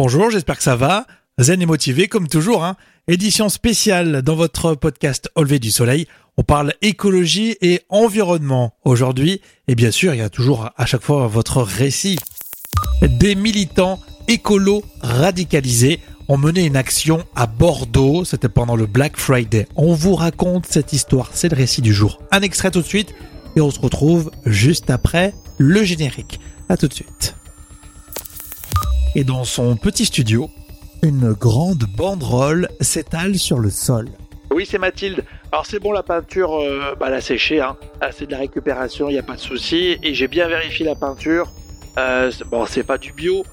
Bonjour, j'espère que ça va. Zen et motivé comme toujours. Hein. Édition spéciale dans votre podcast Au lever du soleil. On parle écologie et environnement aujourd'hui. Et bien sûr, il y a toujours à chaque fois votre récit. Des militants écolos radicalisés ont mené une action à Bordeaux. C'était pendant le Black Friday. On vous raconte cette histoire. C'est le récit du jour. Un extrait tout de suite. Et on se retrouve juste après le générique. À tout de suite. Et dans son petit studio, une grande banderole s'étale sur le sol. Oui, c'est Mathilde. Alors c'est bon, la peinture, euh, bah, elle a séché. Hein. Ah, c'est de la récupération, il n'y a pas de souci. Et j'ai bien vérifié la peinture. Euh, bon, c'est pas du bio.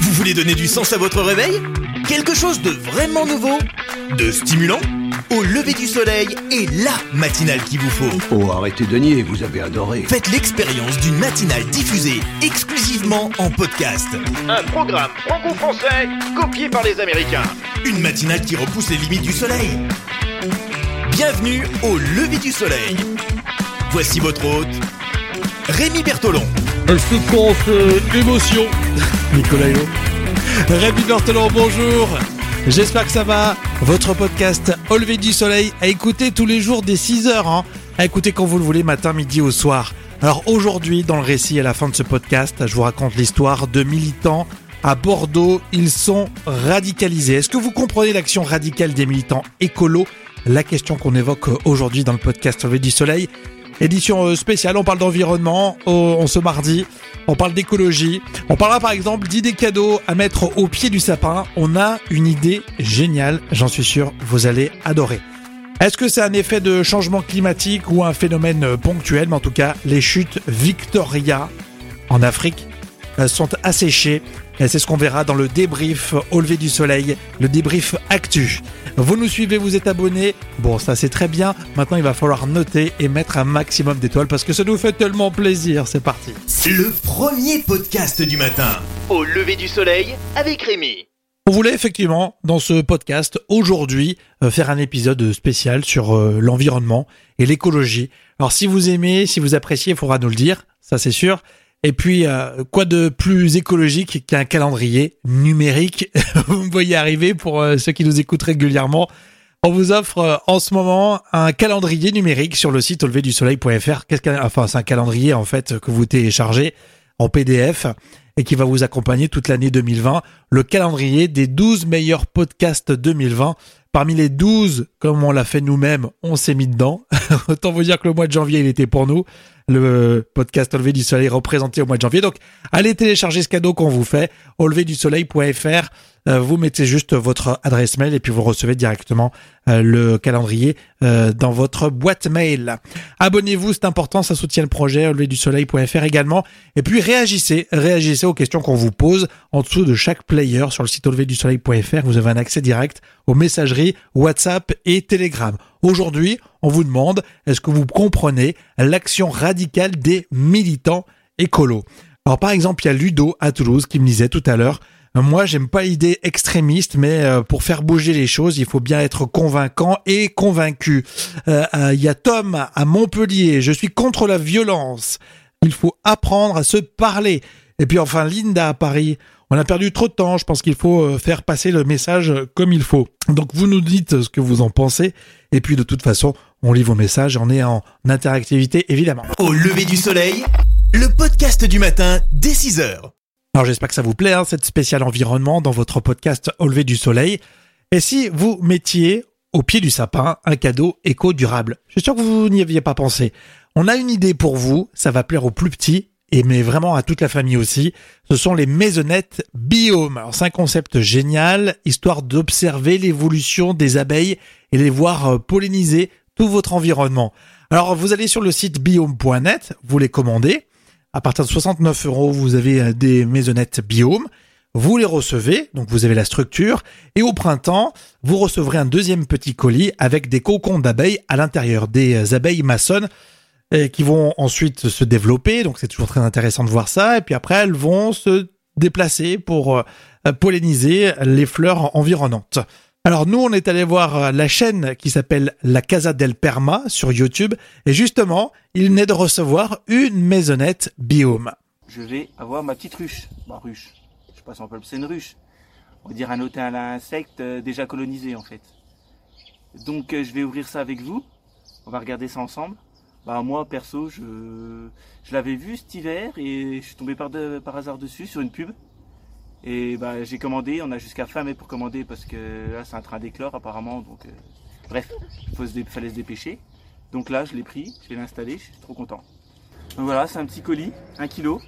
Vous voulez donner du sens à votre réveil? Quelque chose de vraiment nouveau? De stimulant? Au lever du soleil et la matinale qu'il vous faut. Oh, arrêtez de nier, vous avez adoré. Faites l'expérience d'une matinale diffusée exclusivement en podcast. Un programme franco-français copié par les Américains. Une matinale qui repousse les limites du soleil. Bienvenue au lever du soleil. Voici votre hôte, Rémi Bertolon. Séquence euh, émotion. Nicolas Hulot. Rémi Berthelon, bonjour. J'espère que ça va. Votre podcast Au du soleil à écouter tous les jours dès 6h. Hein. À écouter quand vous le voulez, matin, midi ou soir. Alors aujourd'hui, dans le récit à la fin de ce podcast, je vous raconte l'histoire de militants à Bordeaux. Ils sont radicalisés. Est-ce que vous comprenez l'action radicale des militants écolos La question qu'on évoque aujourd'hui dans le podcast lever du soleil. Édition euh, spéciale, on parle d'environnement, on se mardi, on parle d'écologie, on parlera par exemple d'idées cadeaux à mettre au pied du sapin. On a une idée géniale, j'en suis sûr, vous allez adorer. Est-ce que c'est un effet de changement climatique ou un phénomène ponctuel? Mais en tout cas, les chutes Victoria en Afrique euh, sont asséchées. Et c'est ce qu'on verra dans le débrief au lever du soleil, le débrief actu. Vous nous suivez, vous êtes abonnés. Bon, ça c'est très bien. Maintenant, il va falloir noter et mettre un maximum d'étoiles parce que ça nous fait tellement plaisir. C'est parti. Le premier podcast du matin. Au lever du soleil avec Rémi. On voulait effectivement, dans ce podcast, aujourd'hui, euh, faire un épisode spécial sur euh, l'environnement et l'écologie. Alors si vous aimez, si vous appréciez, il faudra nous le dire, ça c'est sûr. Et puis, euh, quoi de plus écologique qu'un calendrier numérique Vous me voyez arriver pour euh, ceux qui nous écoutent régulièrement. On vous offre euh, en ce moment un calendrier numérique sur le site auleverdusoleil.fr. Enfin, c'est un calendrier en fait que vous téléchargez en PDF et qui va vous accompagner toute l'année 2020. Le calendrier des 12 meilleurs podcasts 2020. Parmi les 12, comme on l'a fait nous-mêmes, on s'est mis dedans. Autant vous dire que le mois de janvier, il était pour nous le podcast Au lever du soleil représenté au mois de janvier. Donc, allez télécharger ce cadeau qu'on vous fait, au du soleil.fr. Euh, vous mettez juste votre adresse mail et puis vous recevez directement euh, le calendrier euh, dans votre boîte mail. Abonnez-vous, c'est important, ça soutient le projet, au lever du soleil.fr également. Et puis réagissez, réagissez aux questions qu'on vous pose en dessous de chaque player sur le site au lever du soleil.fr. Vous avez un accès direct aux messageries WhatsApp et Telegram. Aujourd'hui, on vous demande, est-ce que vous comprenez l'action radicale des militants écolos? Alors par exemple, il y a Ludo à Toulouse qui me disait tout à l'heure, moi, j'aime pas l'idée extrémiste, mais euh, pour faire bouger les choses, il faut bien être convaincant et convaincu. Euh, euh, il y a Tom à Montpellier. Je suis contre la violence. Il faut apprendre à se parler. Et puis enfin, Linda à Paris. On a perdu trop de temps. Je pense qu'il faut faire passer le message comme il faut. Donc vous nous dites ce que vous en pensez. Et puis de toute façon, on lit vos messages. On est en interactivité évidemment. Au lever du soleil, le podcast du matin dès 6 heures. Alors j'espère que ça vous plaît, hein, cette spéciale environnement dans votre podcast Au lever du soleil. Et si vous mettiez au pied du sapin un cadeau éco-durable Je suis sûr que vous n'y aviez pas pensé. On a une idée pour vous, ça va plaire aux plus petits, et mais vraiment à toute la famille aussi. Ce sont les maisonnettes biome. Alors c'est un concept génial, histoire d'observer l'évolution des abeilles et les voir euh, polliniser tout votre environnement. Alors vous allez sur le site biome.net, vous les commandez. À partir de 69 euros, vous avez euh, des maisonnettes biome. Vous les recevez, donc vous avez la structure, et au printemps, vous recevrez un deuxième petit colis avec des cocons d'abeilles à l'intérieur, des euh, abeilles maçonnes euh, qui vont ensuite se développer, donc c'est toujours très intéressant de voir ça, et puis après elles vont se déplacer pour polliniser les fleurs environnantes. Alors nous, on est allé voir euh, la chaîne qui s'appelle La Casa del Perma sur YouTube et justement, il venait de recevoir une maisonnette biome. Je vais avoir ma petite ruche, ma ruche. pas si on peut c'est une ruche. On va dire un hôtel à insectes euh, déjà colonisé en fait. Donc euh, je vais ouvrir ça avec vous. On va regarder ça ensemble. Bah moi perso, je, je l'avais vu cet hiver et je suis tombé par, par hasard dessus sur une pub. Et bah j'ai commandé, on a jusqu'à fin mai pour commander parce que là c'est un train d'éclore apparemment. Donc euh, bref, il fallait se dépêcher. Donc là je l'ai pris, je vais l'installer, je suis trop content. Donc voilà, c'est un petit colis, un kilo.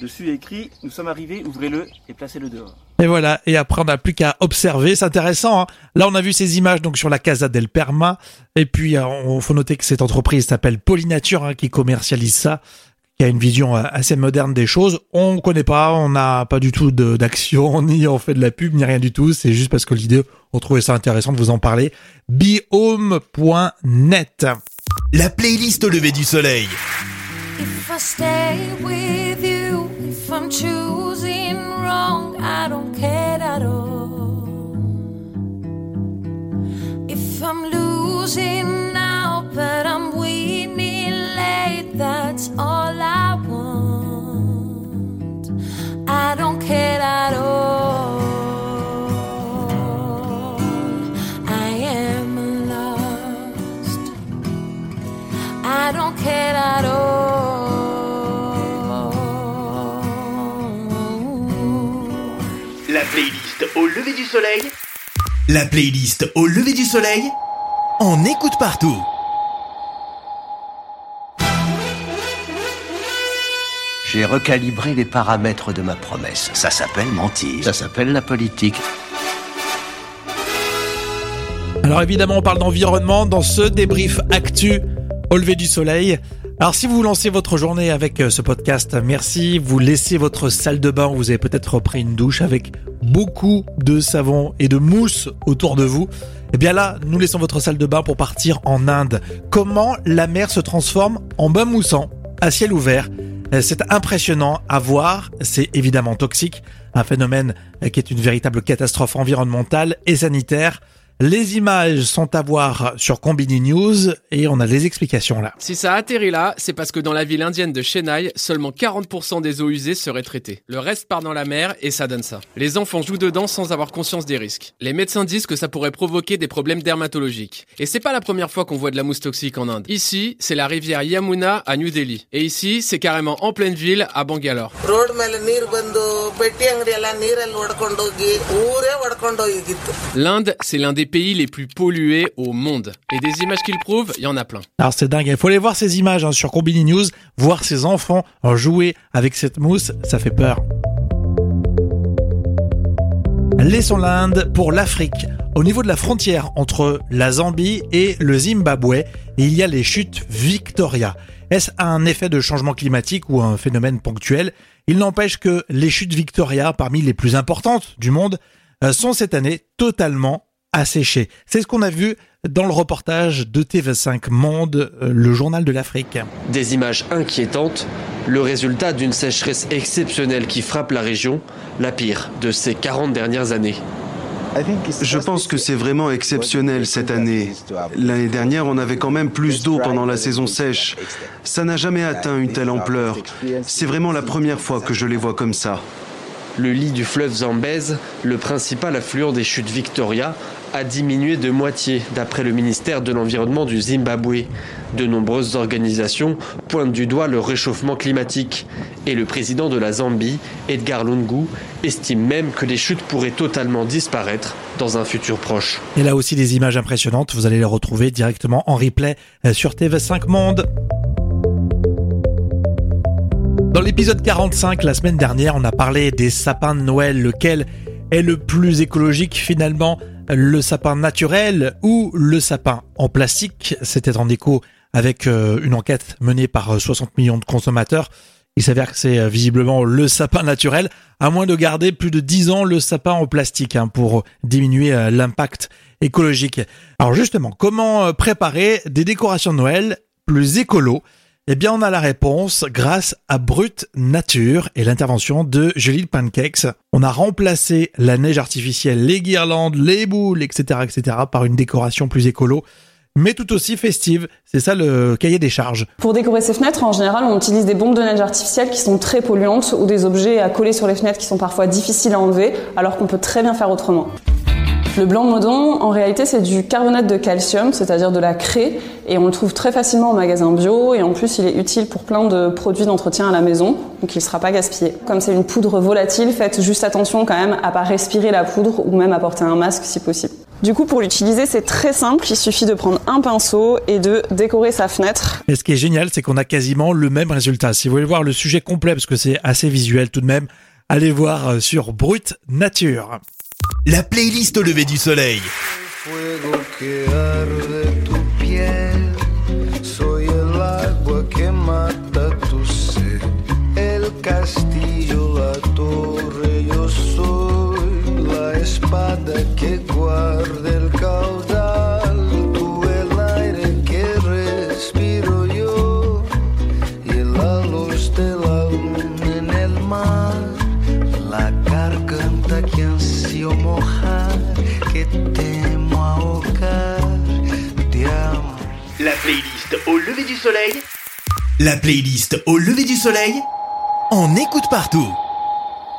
Dessus a écrit Nous sommes arrivés, ouvrez-le et placez-le dehors. Et voilà, et après on n'a plus qu'à observer, c'est intéressant. hein. Là on a vu ces images donc sur la Casa del Perma, et puis euh, on faut noter que cette entreprise s'appelle Polynature hein, qui commercialise ça, qui a une vision euh, assez moderne des choses. On connaît pas, on n'a pas du tout d'action, ni on fait de la pub, ni rien du tout. C'est juste parce que l'idée, on trouvait ça intéressant de vous en parler. Biome.net. La playlist au lever du soleil. If I stay with you, if I'm choosing wrong, I don't care at all. If I'm losing now, but I'm au lever du soleil. La playlist au lever du soleil. On écoute partout. J'ai recalibré les paramètres de ma promesse. Ça s'appelle mentir. Ça s'appelle la politique. Alors évidemment, on parle d'environnement dans ce débrief actu au lever du soleil. Alors si vous lancez votre journée avec euh, ce podcast, merci. Vous laissez votre salle de bain, vous avez peut-être pris une douche avec beaucoup de savon et de mousse autour de vous. Eh bien là, nous laissons votre salle de bain pour partir en Inde. Comment la mer se transforme en bain moussant à ciel ouvert? Euh, c'est impressionnant à voir, c'est évidemment toxique, un phénomène euh, qui est une véritable catastrophe environnementale et sanitaire. Les images sont à voir sur Combini News et on a les explications là. Si ça atterrit là, c'est parce que dans la ville indienne de Chennai, seulement 40% des eaux usées seraient traitées. Le reste part dans la mer et ça donne ça. Les enfants jouent dedans sans avoir conscience des risques. Les médecins disent que ça pourrait provoquer des problèmes dermatologiques. Et c'est pas la première fois qu'on voit de la mousse toxique en Inde. Ici, c'est la rivière Yamuna à New Delhi. Et ici, c'est carrément en pleine ville à Bangalore. L'Inde, c'est l'un des pays les plus pollués au monde. Et des images qui le prouvent, il y en a plein. Alors c'est dingue, il faut aller voir ces images hein, sur Combini News, voir ces enfants jouer avec cette mousse, ça fait peur. Laissons l'Inde pour l'Afrique. Au niveau de la frontière entre la Zambie et le Zimbabwe, il y a les chutes Victoria. Est-ce un effet de changement climatique ou un phénomène ponctuel? Il n'empêche que les chutes Victoria, parmi les plus importantes du monde, euh, sont cette année totalement asséchées. C'est ce qu'on a vu dans le reportage de TV5 Monde, euh, le journal de l'Afrique. Des images inquiétantes, le résultat d'une sécheresse exceptionnelle qui frappe la région, la pire de ces 40 dernières années. Je pense que c'est vraiment exceptionnel cette année. L'année dernière, on avait quand même plus d'eau pendant la saison sèche. Ça n'a jamais atteint une telle ampleur. C'est vraiment la première fois que je les vois comme ça. Le lit du fleuve Zambèze, le principal affluent des chutes Victoria, a diminué de moitié d'après le ministère de l'Environnement du Zimbabwe. De nombreuses organisations pointent du doigt le réchauffement climatique et le président de la Zambie, Edgar Lungu, estime même que les chutes pourraient totalement disparaître dans un futur proche. Et là aussi des images impressionnantes, vous allez les retrouver directement en replay euh, sur TV5 Monde. Dans l'épisode 45, la semaine dernière, on a parlé des sapins de Noël, lequel est le plus écologique finalement, le sapin naturel ou le sapin en plastique. C'était en écho avec euh, une enquête menée par euh, 60 millions de consommateurs. Il s'avère que c'est euh, visiblement le sapin naturel, à moins de garder plus de 10 ans le sapin en plastique hein, pour diminuer euh, l'impact écologique. Alors justement, comment euh, préparer des décorations de Noël plus écolo? Eh bien, on a la réponse grâce à Brut Nature et l'intervention de Julie Pancakes. On a remplacé la neige artificielle, les guirlandes, les boules, etc., etc., par une décoration plus écolo. mais tout aussi festive. C'est ça le cahier des charges. Pour décorer ces fenêtres, en général, on utilise des bombes de neige artificielles qui sont très polluantes ou des objets à coller sur les fenêtres qui sont parfois difficiles à enlever, alors qu'on peut très bien faire autrement. Le blanc Modon, en réalité, c'est du carbonate de calcium, c'est-à-dire de la craie, et on le trouve très facilement en magasin bio, et en plus, il est utile pour plein de produits d'entretien à la maison, donc il ne sera pas gaspillé. Comme c'est une poudre volatile, faites juste attention quand même à pas respirer la poudre ou même à porter un masque si possible. Du coup, pour l'utiliser, c'est très simple. Il suffit de prendre un pinceau et de décorer sa fenêtre. Et ce qui est génial, c'est qu'on a quasiment le même résultat. Si vous voulez voir le sujet complet, parce que c'est assez visuel tout de même, allez voir euh, sur Brut Nature. La playlist au lever du soleil. La playlist au lever du soleil. On écoute partout.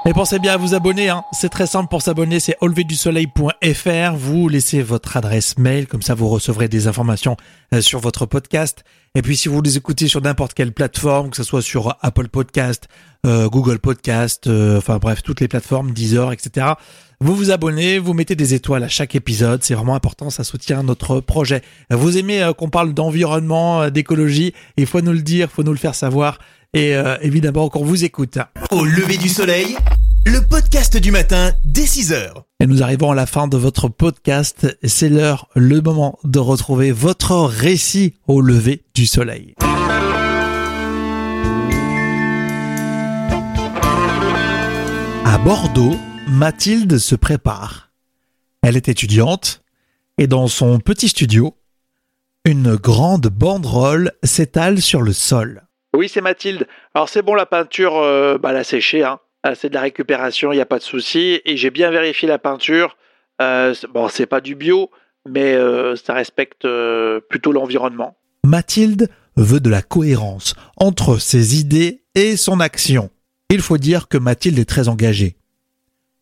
Et pensez bien à vous abonner, hein. c'est très simple pour s'abonner, c'est auleverdusoleil.fr, vous laissez votre adresse mail, comme ça vous recevrez des informations euh, sur votre podcast. Et puis si vous les écoutez sur n'importe quelle plateforme, que ce soit sur Apple Podcast, euh, Google Podcast, euh, enfin bref, toutes les plateformes, Deezer, etc., vous vous abonnez, vous mettez des étoiles à chaque épisode, c'est vraiment important, ça soutient notre projet. Vous aimez euh, qu'on parle d'environnement, d'écologie, il faut nous le dire, faut nous le faire savoir, et évidemment qu'on vous écoute. Au lever du soleil, le podcast du matin dès 6h. Et nous arrivons à la fin de votre podcast. C'est l'heure, le moment de retrouver votre récit au lever du soleil. À Bordeaux, Mathilde se prépare. Elle est étudiante et dans son petit studio, une grande banderole s'étale sur le sol. Oui, c'est Mathilde. Alors c'est bon, la peinture, euh, bah, elle a séché. Hein. Euh, C'est de la récupération, il n'y a pas de souci. Et j'ai bien vérifié la peinture. Euh, bon, c'est pas du bio, mais euh, ça respecte plutôt l'environnement. Mathilde veut de la cohérence entre ses idées et son action. Il faut dire que Mathilde est très engagée.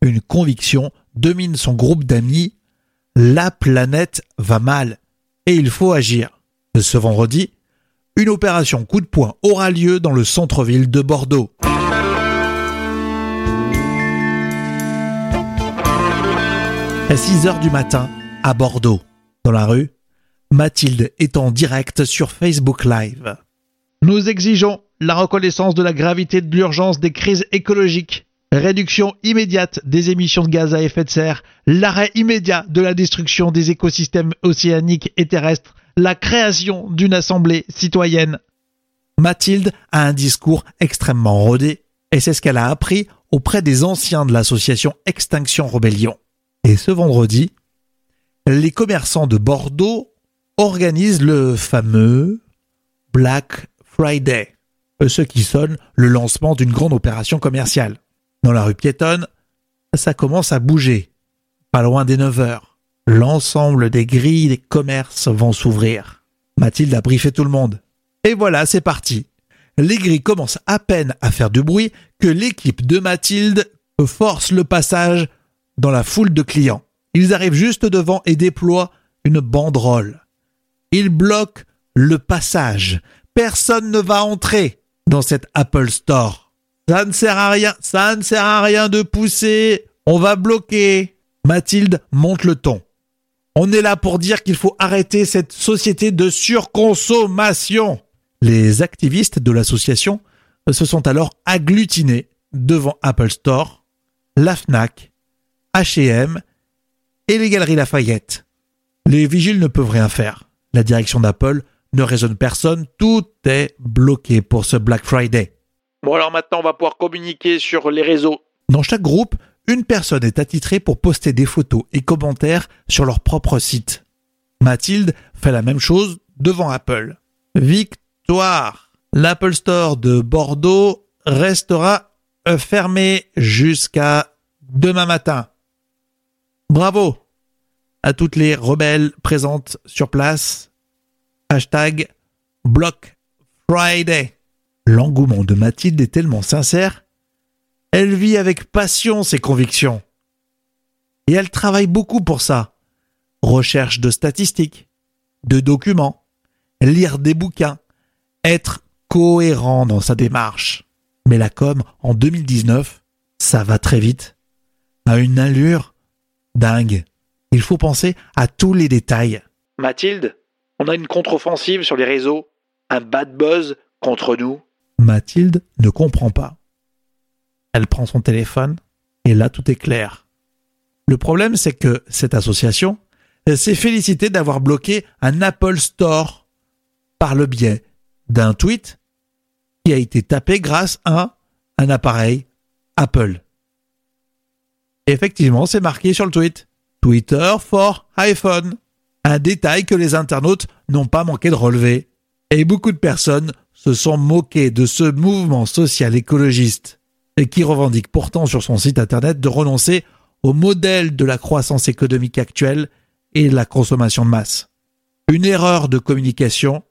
Une conviction domine son groupe d'amis. La planète va mal et il faut agir. Ce vendredi, une opération coup de poing aura lieu dans le centre-ville de Bordeaux. À 6 heures du matin, à Bordeaux, dans la rue, Mathilde est en direct sur Facebook Live. Nous exigeons la reconnaissance de la gravité de l'urgence des crises écologiques, réduction immédiate des émissions de gaz à effet de serre, l'arrêt immédiat de la destruction des écosystèmes océaniques et terrestres, la création d'une assemblée citoyenne. Mathilde a un discours extrêmement rodé, et c'est ce qu'elle a appris auprès des anciens de l'association Extinction Rebellion. Et ce vendredi, les commerçants de Bordeaux organisent le fameux Black Friday, ce qui sonne le lancement d'une grande opération commerciale. Dans la rue piétonne, ça commence à bouger. Pas loin des 9 heures, l'ensemble des grilles des commerces vont s'ouvrir. Mathilde a briefé tout le monde. Et voilà, c'est parti. Les grilles commencent à peine à faire du bruit que l'équipe de Mathilde force le passage dans la foule de clients. Ils arrivent juste devant et déploient une banderole. Ils bloquent le passage. Personne ne va entrer dans cet Apple Store. Ça ne sert à rien, ça ne sert à rien de pousser. On va bloquer. Mathilde monte le ton. On est là pour dire qu'il faut arrêter cette société de surconsommation. Les activistes de l'association se sont alors agglutinés devant Apple Store, la FNAC, H&M et les Galeries Lafayette. Les vigiles ne peuvent rien faire. La direction d'Apple ne raisonne personne, tout est bloqué pour ce Black Friday. Bon, alors maintenant, on va pouvoir communiquer sur les réseaux. Dans chaque groupe, une personne est attitrée pour poster des photos et commentaires sur leur propre site. Mathilde fait la même chose devant Apple. Victoire L'Apple Store de Bordeaux restera fermé jusqu'à demain matin. Bravo à toutes les rebelles présentes sur place Hashtag Block Friday. L'engouement de Mathilde est tellement sincère, elle vit avec passion ses convictions. Et elle travaille beaucoup pour ça. Recherche de statistiques, de documents, lire des bouquins, être cohérent dans sa démarche. Mais la com, en 2019, ça va très vite. À une allure dingue. Il faut penser à tous les détails. Mathilde, on a une contre-offensive sur les réseaux, un bad buzz contre nous. Mathilde ne comprend pas. Elle prend son téléphone et là tout est clair. Le problème c'est que cette association s'est félicitée d'avoir bloqué un Apple Store par le biais d'un tweet qui a été tapé grâce à un appareil Apple. Effectivement, c'est marqué sur le tweet. Twitter for iPhone. Un détail que les internautes n'ont pas manqué de relever. Et beaucoup de personnes se sont moquées de ce mouvement social écologiste qui revendique pourtant sur son site internet de renoncer au modèle de la croissance économique actuelle et de la consommation de masse. Une erreur de communication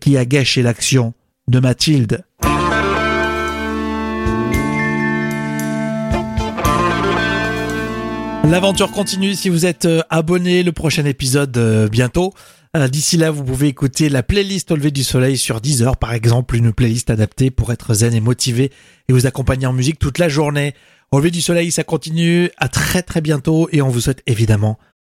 qui a gâché l'action de Mathilde. L'aventure continue si vous êtes euh, abonné, le prochain épisode euh, bientôt. Euh, D'ici là, vous pouvez écouter la playlist au lever du soleil sur Deezer, par exemple, une playlist adaptée pour être zen et motivé et vous accompagner en musique toute la journée. Au lever du soleil, ça continue. À très très bientôt et on vous souhaite évidemment